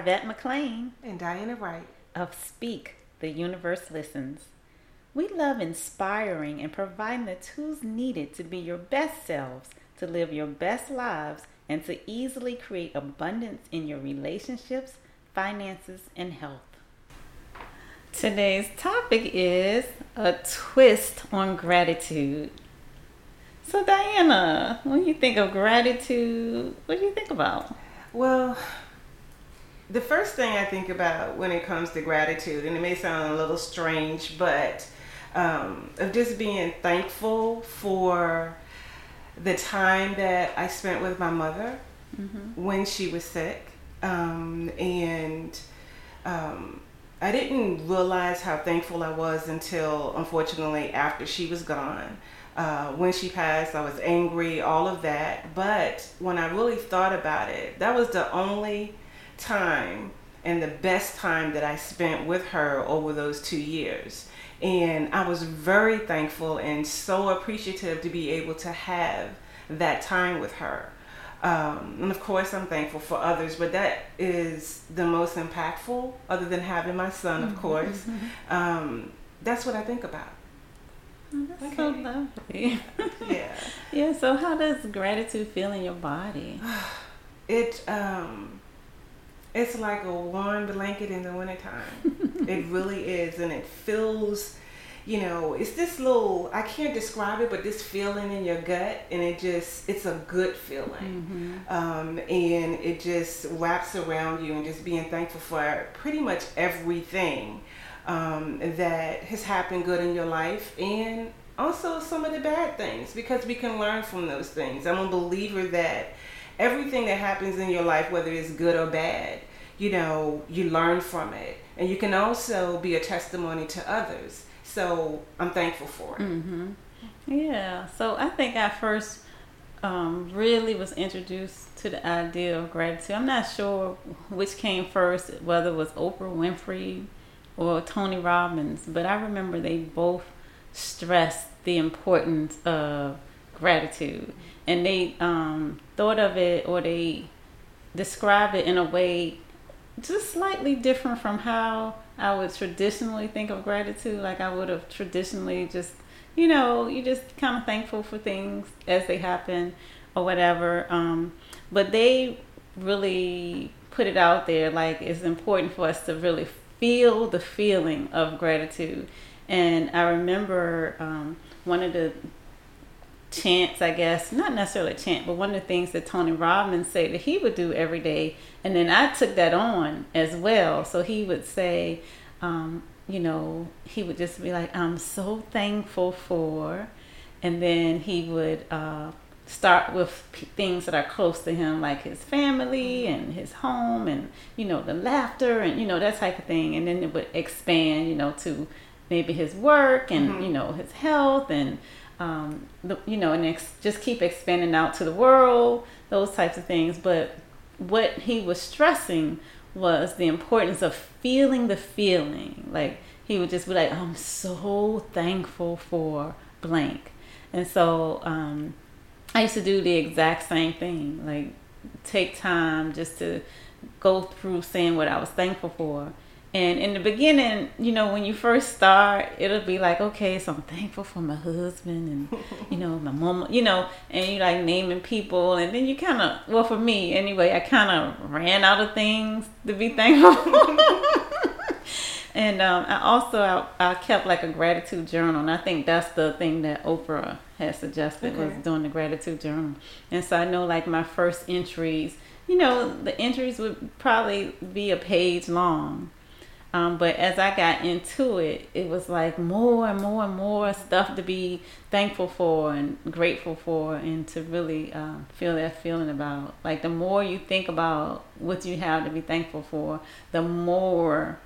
Arvat McClaine and Diana Wright of Speak, The Universe Listens. We love inspiring and providing the tools needed to be your best selves, to live your best lives, and to easily create abundance in your relationships, finances, and health. Today's topic is a twist on gratitude. So, Diana, when you think of gratitude, what do you think about? Well, the first thing I think about when it comes to gratitude, and it may sound a little strange, but um, of just being thankful for the time that I spent with my mother mm-hmm. when she was sick. Um, and um, I didn't realize how thankful I was until, unfortunately, after she was gone. Uh, when she passed, I was angry, all of that. But when I really thought about it, that was the only time and the best time that I spent with her over those two years. And I was very thankful and so appreciative to be able to have that time with her. Um, and of course, I'm thankful for others, but that is the most impactful, other than having my son, of mm-hmm. course. Um, that's what I think about. Oh, that's okay. so lovely. yeah. Yeah. So, how does gratitude feel in your body? It um, it's like a warm blanket in the wintertime. it really is, and it feels you know, it's this little, I can't describe it, but this feeling in your gut, and it just, it's a good feeling. Mm-hmm. Um, and it just wraps around you, and just being thankful for pretty much everything um, that has happened good in your life, and also some of the bad things, because we can learn from those things. I'm a believer that everything that happens in your life, whether it's good or bad, you know, you learn from it. And you can also be a testimony to others. So I'm thankful for it. Mm-hmm. Yeah. So I think I first um, really was introduced to the idea of gratitude. I'm not sure which came first, whether it was Oprah Winfrey or Tony Robbins, but I remember they both stressed the importance of gratitude. And they um, thought of it or they describe it in a way just slightly different from how I would traditionally think of gratitude. Like I would have traditionally just, you know, you just kind of thankful for things as they happen or whatever. Um, but they really put it out there like it's important for us to really feel the feeling of gratitude. And I remember um, one of the chants, I guess, not necessarily a chant, but one of the things that Tony Robbins said that he would do every day. And then I took that on as well. So he would say, um, you know, he would just be like, I'm so thankful for. And then he would uh, start with p- things that are close to him, like his family and his home and, you know, the laughter and, you know, that type of thing. And then it would expand, you know, to maybe his work and, mm-hmm. you know, his health and, um, the, you know, and ex- just keep expanding out to the world, those types of things. But what he was stressing was the importance of feeling the feeling. Like he would just be like, I'm so thankful for blank. And so um, I used to do the exact same thing. Like take time just to go through saying what I was thankful for. And in the beginning, you know, when you first start, it'll be like, okay, so I'm thankful for my husband and, you know, my mom, you know, and you like naming people. And then you kind of, well, for me anyway, I kind of ran out of things to be thankful for. and um, I also, I, I, kept like a gratitude journal. And I think that's the thing that Oprah had suggested okay. was doing the gratitude journal. And so I know like my first entries, you know, the entries would probably be a page long um, but as I got into it, it was like more and more and more stuff to be thankful for and grateful for, and to really uh, feel that feeling about. Like the more you think about what you have to be thankful for, the more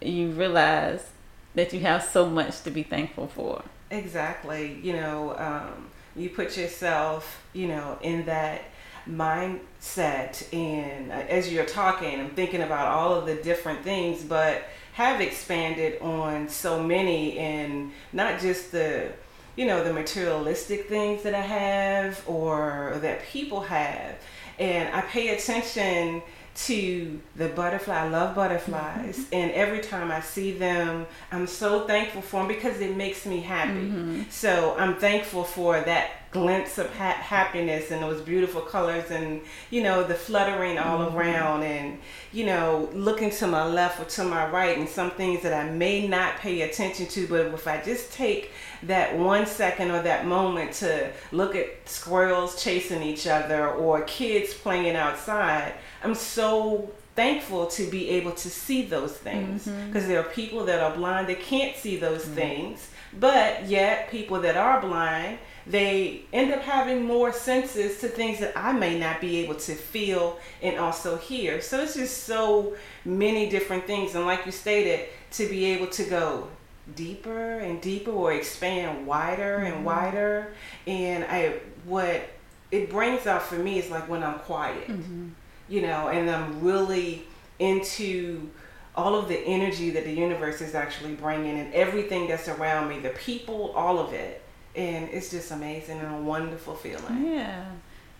you realize that you have so much to be thankful for. Exactly. You know, um, you put yourself, you know, in that mindset and uh, as you're talking i'm thinking about all of the different things but have expanded on so many and not just the you know the materialistic things that i have or that people have and i pay attention to the butterfly. I love butterflies, mm-hmm. and every time I see them, I'm so thankful for them because it makes me happy. Mm-hmm. So I'm thankful for that glimpse of ha- happiness and those beautiful colors, and you know the fluttering all mm-hmm. around, and you know looking to my left or to my right, and some things that I may not pay attention to, but if I just take that one second or that moment to look at squirrels chasing each other or kids playing outside I'm so thankful to be able to see those things because mm-hmm. there are people that are blind that can't see those mm-hmm. things but yet people that are blind they end up having more senses to things that I may not be able to feel and also hear so it's just so many different things and like you stated to be able to go deeper and deeper or expand wider mm-hmm. and wider and I what it brings out for me is like when I'm quiet mm-hmm you know, and I'm really into all of the energy that the universe is actually bringing and everything that's around me, the people, all of it. And it's just amazing and a wonderful feeling. Yeah.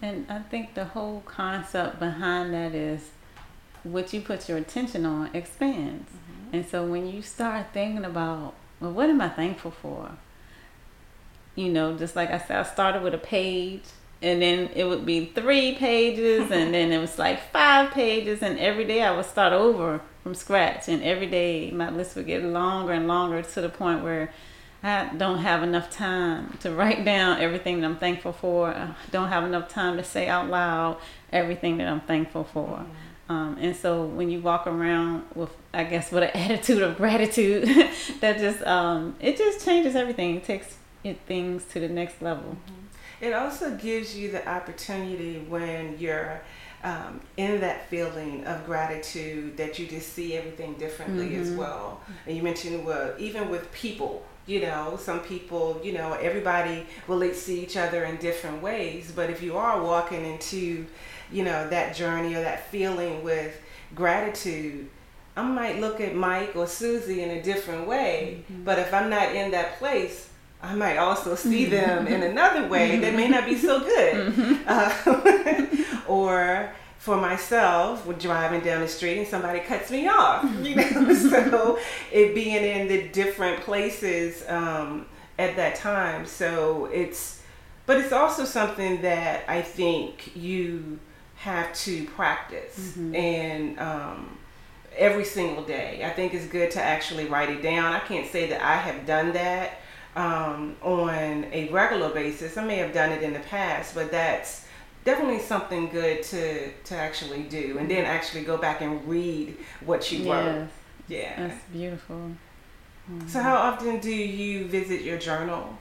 And I think the whole concept behind that is what you put your attention on expands. Mm-hmm. And so when you start thinking about, well, what am I thankful for? You know, just like I said, I started with a page and then it would be three pages and then it was like five pages and every day i would start over from scratch and every day my list would get longer and longer to the point where i don't have enough time to write down everything that i'm thankful for i don't have enough time to say out loud everything that i'm thankful for mm-hmm. um, and so when you walk around with i guess with an attitude of gratitude that just um, it just changes everything it takes it things to the next level mm-hmm. It also gives you the opportunity when you're um, in that feeling of gratitude that you just see everything differently mm-hmm. as well. And you mentioned, well, even with people, you know, some people, you know, everybody will see each other in different ways. But if you are walking into, you know, that journey or that feeling with gratitude, I might look at Mike or Susie in a different way. Mm-hmm. But if I'm not in that place, I might also see them in another way that may not be so good. Mm-hmm. Uh, or for myself, when driving down the street and somebody cuts me off, you know, so it being in the different places um, at that time. So it's, but it's also something that I think you have to practice mm-hmm. and um, every single day. I think it's good to actually write it down. I can't say that I have done that um, on a regular basis. I may have done it in the past, but that's definitely something good to to actually do, and then actually go back and read what you yes. wrote. Yeah, that's beautiful. Mm-hmm. So, how often do you visit your journal?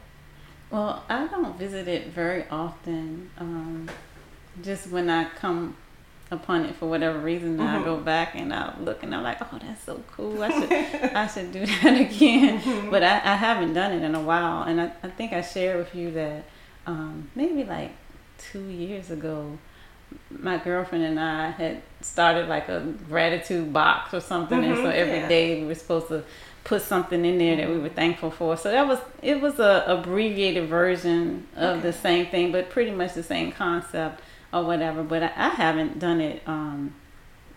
Well, I don't visit it very often. Um, just when I come upon it for whatever reason, mm-hmm. I go back and I look and I'm like, oh, that's so cool. I should I should do that again. Mm-hmm. But I, I haven't done it in a while, and I, I think I shared with you that um, maybe like two years ago, my girlfriend and I had started like a gratitude box or something, mm-hmm. and so every yeah. day we were supposed to put something in there that we were thankful for. So that was it was a abbreviated version of okay. the same thing, but pretty much the same concept or whatever. But I, I haven't done it, um,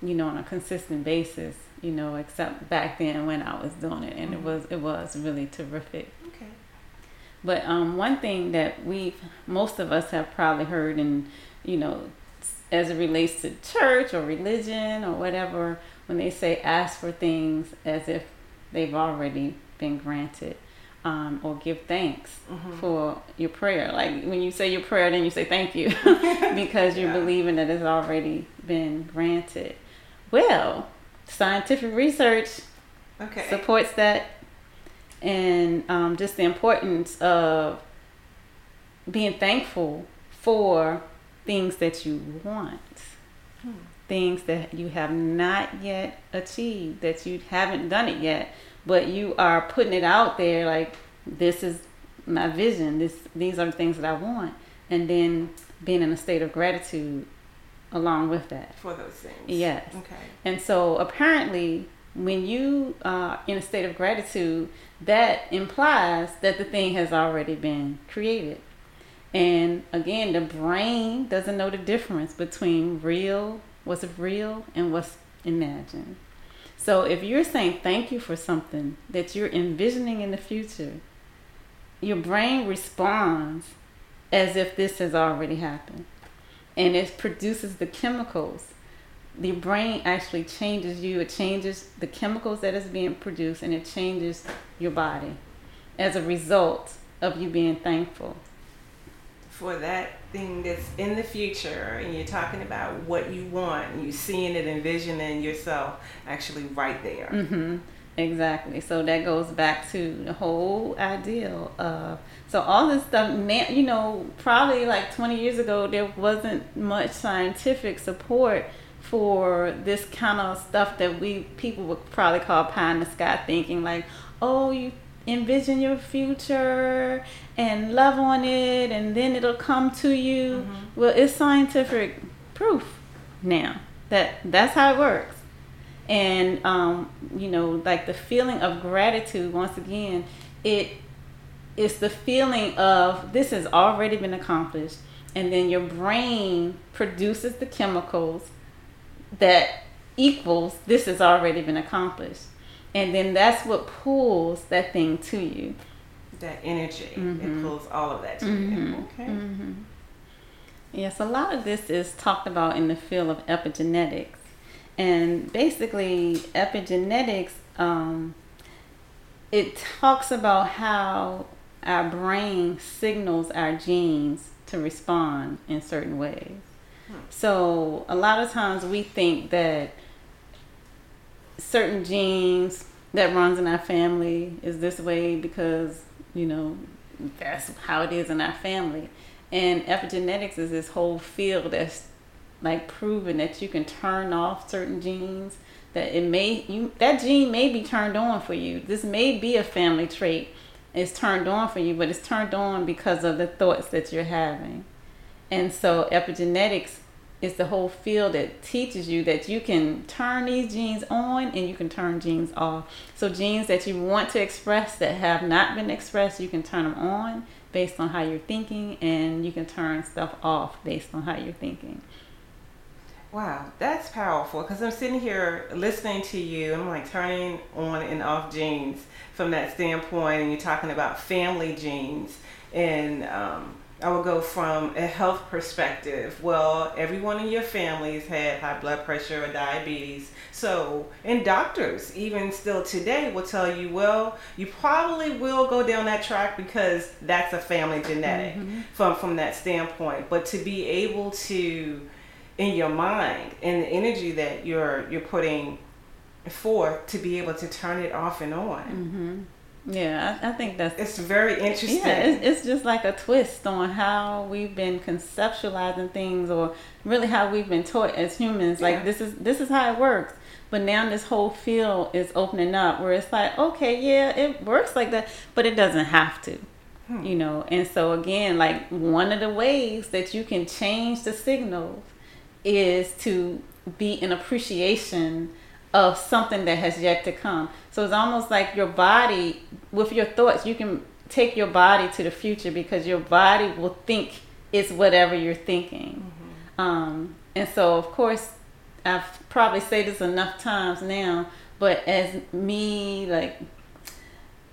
you know, on a consistent basis. You know, except back then when I was doing it, and mm-hmm. it was it was really terrific. But um, one thing that we most of us have probably heard, and you know, as it relates to church or religion or whatever, when they say ask for things as if they've already been granted um, or give thanks mm-hmm. for your prayer. Like when you say your prayer, then you say thank you because you're yeah. believing that it's already been granted. Well, scientific research okay. supports that, and um, just the importance of being thankful for things that you want. Hmm. Things that you have not yet achieved, that you haven't done it yet, but you are putting it out there like this is my vision this these are the things that i want. And then being in a state of gratitude along with that. For those things. Yes. Okay. And so apparently when you are in a state of gratitude that implies that the thing has already been created and again the brain doesn't know the difference between real what's real and what's imagined. So if you're saying thank you for something that you're envisioning in the future, your brain responds as if this has already happened. And it produces the chemicals. The brain actually changes you, it changes the chemicals that is being produced, and it changes your body as a result of you being thankful. For that thing that's in the future, and you're talking about what you want, and you're seeing it, envisioning yourself actually right there. Mm-hmm. Exactly. So that goes back to the whole ideal of so all this stuff now you know probably like 20 years ago there wasn't much scientific support for this kind of stuff that we people would probably call pie in the sky thinking like oh you envision your future and love on it and then it'll come to you. Mm-hmm. well it's scientific proof now that that's how it works. And um, you know like the feeling of gratitude once again it is the feeling of this has already been accomplished. And then your brain produces the chemicals that equals this has already been accomplished and then that's what pulls that thing to you that energy mm-hmm. it pulls all of that to mm-hmm. you okay mm-hmm. yes a lot of this is talked about in the field of epigenetics and basically epigenetics um, it talks about how our brain signals our genes to respond in certain ways. So a lot of times we think that certain genes that runs in our family is this way because you know that's how it is in our family. And epigenetics is this whole field that's like proven that you can turn off certain genes that it may you that gene may be turned on for you. This may be a family trait. It's turned on for you but it's turned on because of the thoughts that you're having and so epigenetics is the whole field that teaches you that you can turn these genes on and you can turn genes off so genes that you want to express that have not been expressed you can turn them on based on how you're thinking and you can turn stuff off based on how you're thinking Wow, that's powerful because I'm sitting here listening to you. I'm like turning on and off genes from that standpoint, and you're talking about family genes. And um, I will go from a health perspective. Well, everyone in your family has had high blood pressure or diabetes. So, and doctors, even still today, will tell you, well, you probably will go down that track because that's a family genetic mm-hmm. from, from that standpoint. But to be able to in your mind and the energy that you're you're putting forth to be able to turn it off and on. Mm-hmm. Yeah, I, I, think that's it's very interesting. Yeah, it's, it's, just like a twist on how we've been conceptualizing things, or really how we've been taught as humans. Like yeah. this is this is how it works. But now this whole field is opening up where it's like, okay, yeah, it works like that, but it doesn't have to. Hmm. You know, and so again, like one of the ways that you can change the signals is to be in appreciation of something that has yet to come. So it's almost like your body, with your thoughts, you can take your body to the future because your body will think it's whatever you're thinking. Mm-hmm. Um, and so, of course, I've probably said this enough times now, but as me, like,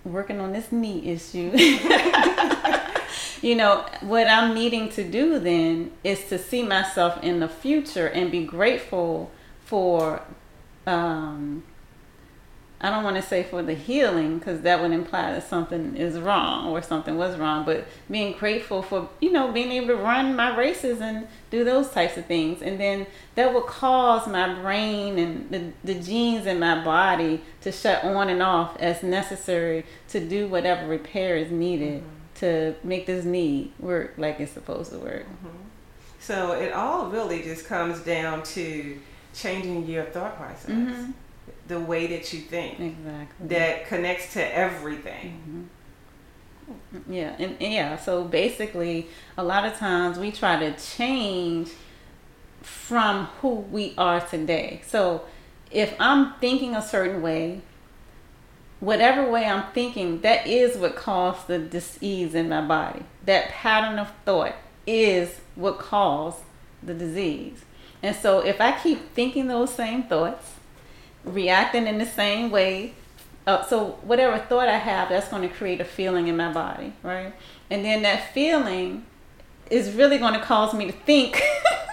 working on this knee issue. you know, what I'm needing to do then is to see myself in the future and be grateful for, um, I don't want to say for the healing because that would imply that something is wrong or something was wrong, but being grateful for, you know, being able to run my races and do those types of things. And then that will cause my brain and the, the genes in my body to shut on and off as necessary to do whatever repair is needed. Mm-hmm to make this knee work like it's supposed to work. Mm-hmm. So it all really just comes down to changing your thought process, mm-hmm. the way that you think. Exactly. That connects to everything. Mm-hmm. Yeah, and, yeah, so basically, a lot of times we try to change from who we are today. So if I'm thinking a certain way, whatever way I'm thinking, that is what caused the disease in my body. That pattern of thought is what caused the disease. And so if I keep thinking those same thoughts, reacting in the same way, uh, so whatever thought I have, that's going to create a feeling in my body, right? And then that feeling is really going to cause me to think.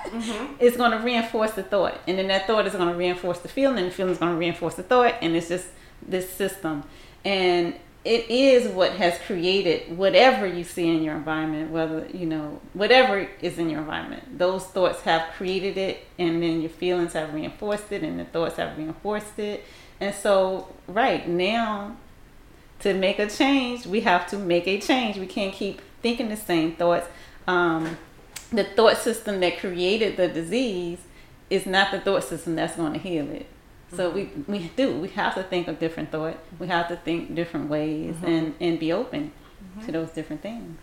mm-hmm. It's going to reinforce the thought, and then that thought is going to reinforce the feeling, and the feeling is going to reinforce the thought, and it's just this system. And it is what has created whatever you see in your environment, whether, you know, whatever is in your environment. Those thoughts have created it, and then your feelings have reinforced it, and the thoughts have reinforced it. And so, right now, to make a change, we have to make a change. We can't keep thinking the same thoughts. Um, the thought system that created the disease is not the thought system that's going to heal it. So we, we do. We have to think of different thought. We have to think different ways mm-hmm. and, and be open mm-hmm. to those different things.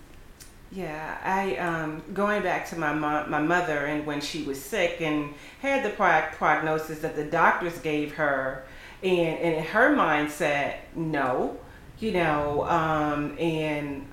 Yeah, I um, going back to my mom, my mother, and when she was sick and had the pro- prognosis that the doctors gave her, and and her mindset, no, you know, um, and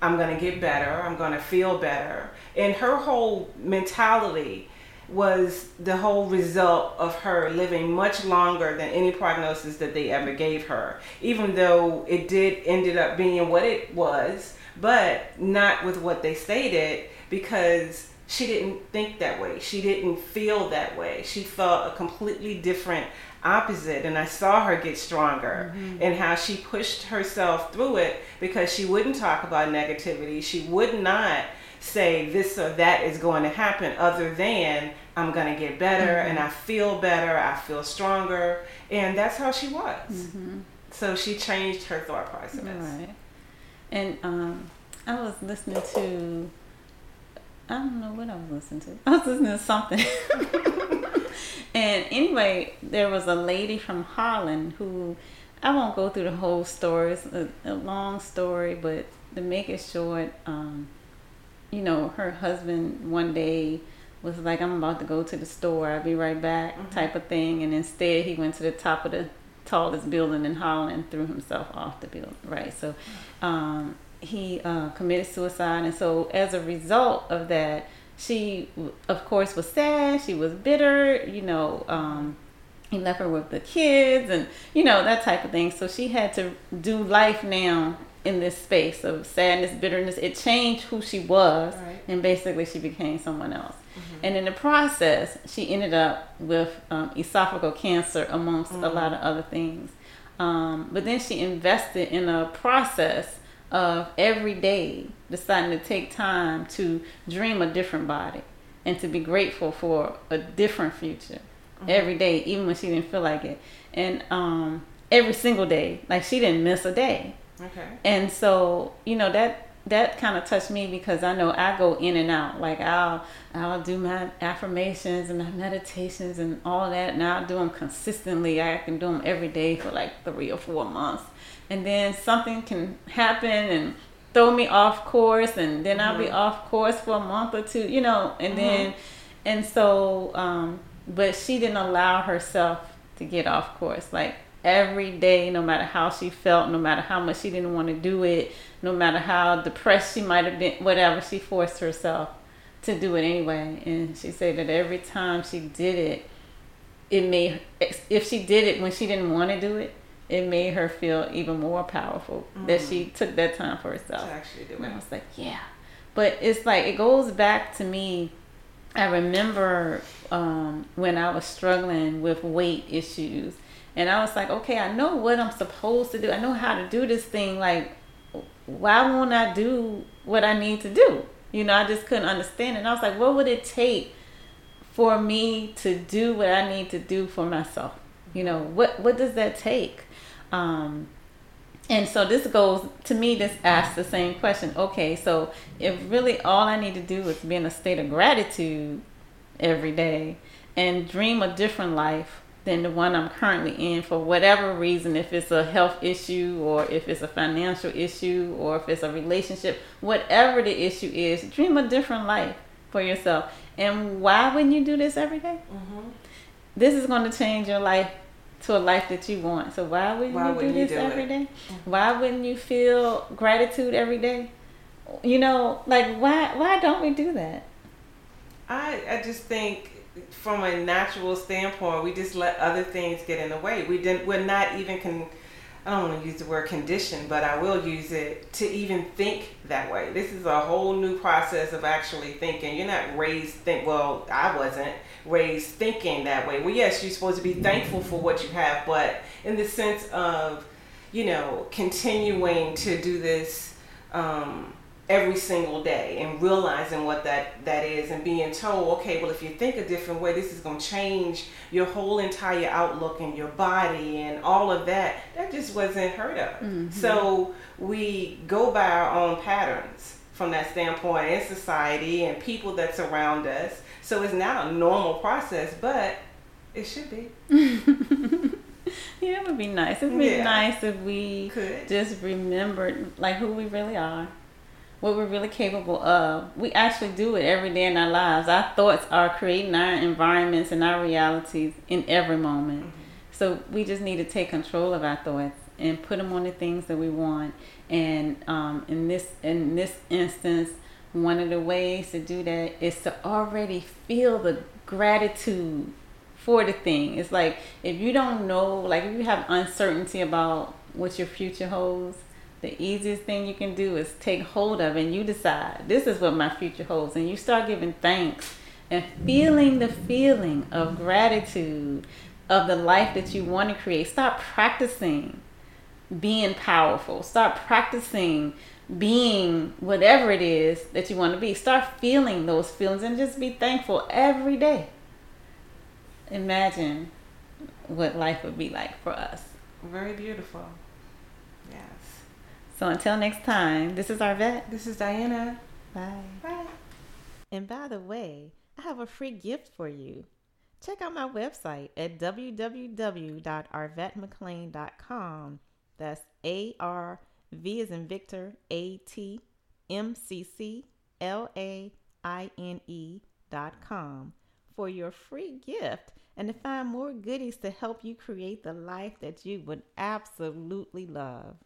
I'm gonna get better. I'm gonna feel better, and her whole mentality was the whole result of her living much longer than any prognosis that they ever gave her. Even though it did ended up being what it was but not with what they stated because she didn't think that way. She didn't feel that way. She felt a completely different opposite and i saw her get stronger mm-hmm. and how she pushed herself through it because she wouldn't talk about negativity. She would not say this or that is going to happen other than I'm going to get better mm-hmm. and I feel better, I feel stronger. And that's how she was. Mm-hmm. So she changed her thought process. Right. And um, I was listening to, I don't know what I was listening to. I was listening to something. and anyway, there was a lady from Holland who, I won't go through the whole story. It's a, a long story, but to make it short, um, you know, her husband one day was like, I'm about to go to the store, I'll be right back, mm-hmm. type of thing. And instead, he went to the top of the tallest building in Holland and threw himself off the building, right? So um, he uh, committed suicide. And so, as a result of that, she, of course, was sad, she was bitter, you know. Um, he left her with the kids and you know that type of thing so she had to do life now in this space of sadness, bitterness. It changed who she was, right. and basically she became someone else. Mm-hmm. And in the process, she ended up with um, esophageal cancer, amongst mm-hmm. a lot of other things. Um, but then she invested in a process of every day deciding to take time to dream a different body and to be grateful for a different future mm-hmm. every day, even when she didn't feel like it. And um, every single day, like she didn't miss a day. Okay. And so, you know, that that kind of touched me because I know I go in and out. Like I'll I'll do my affirmations and my meditations and all that, and I'll do them consistently. I can do them every day for like three or four months, and then something can happen and throw me off course, and then mm-hmm. I'll be mm-hmm. off course for a month or two, you know, and mm-hmm. then and so, um, but she didn't allow herself to get off course. Like every day, no matter how she felt, no matter how much she didn't want to do it, no matter how depressed she might have been, whatever, she forced herself to do it anyway. And she said that every time she did it, it made, if she did it when she didn't want to do it, it made her feel even more powerful mm. that she mm. took that time for herself. To actually do it. And I was like, yeah. But it's like, it goes back to me. I remember um, when I was struggling with weight issues and I was like, okay, I know what I'm supposed to do. I know how to do this thing. Like, why won't I do what I need to do? You know, I just couldn't understand it. And I was like, what would it take for me to do what I need to do for myself? You know, what what does that take? Um, and so this goes to me. This asks the same question. Okay, so if really all I need to do is be in a state of gratitude every day and dream a different life than the one I'm currently in for whatever reason, if it's a health issue or if it's a financial issue or if it's a relationship, whatever the issue is, dream a different life for yourself. And why wouldn't you do this every day? Mm-hmm. This is going to change your life to a life that you want. So why wouldn't why you wouldn't do this you do every day? Mm-hmm. Why wouldn't you feel gratitude every day? You know, like why why don't we do that? I I just think from a natural standpoint, we just let other things get in the way. We didn't. We're not even con. I don't want to use the word condition, but I will use it to even think that way. This is a whole new process of actually thinking. You're not raised think. Well, I wasn't raised thinking that way. Well, yes, you're supposed to be thankful for what you have, but in the sense of, you know, continuing to do this. Um, every single day and realizing what that that is and being told okay well if you think a different way this is going to change your whole entire outlook and your body and all of that that just wasn't heard of mm-hmm. so we go by our own patterns from that standpoint in society and people that surround us so it's not a normal process but it should be yeah it would be nice it would be yeah. nice if we Could. just remembered like who we really are what we're really capable of. We actually do it every day in our lives. Our thoughts are creating our environments and our realities in every moment. Mm-hmm. So we just need to take control of our thoughts and put them on the things that we want. And um, in this in this instance, one of the ways to do that is to already feel the gratitude for the thing. It's like if you don't know, like if you have uncertainty about what your future holds, the easiest thing you can do is take hold of and you decide this is what my future holds. And you start giving thanks and feeling the feeling of gratitude of the life that you want to create. Start practicing being powerful. Start practicing being whatever it is that you want to be. Start feeling those feelings and just be thankful every day. Imagine what life would be like for us. Very beautiful so until next time, this is Arvat. This is Diana. Bye. Bye. And by the way, I have a free gift for you. Check out my website at www.arvatmcclaine.com. That's A R V as in Victor, A T M C C L A I N E dot com for your free gift and to find more goodies to help you create the life that you would absolutely love.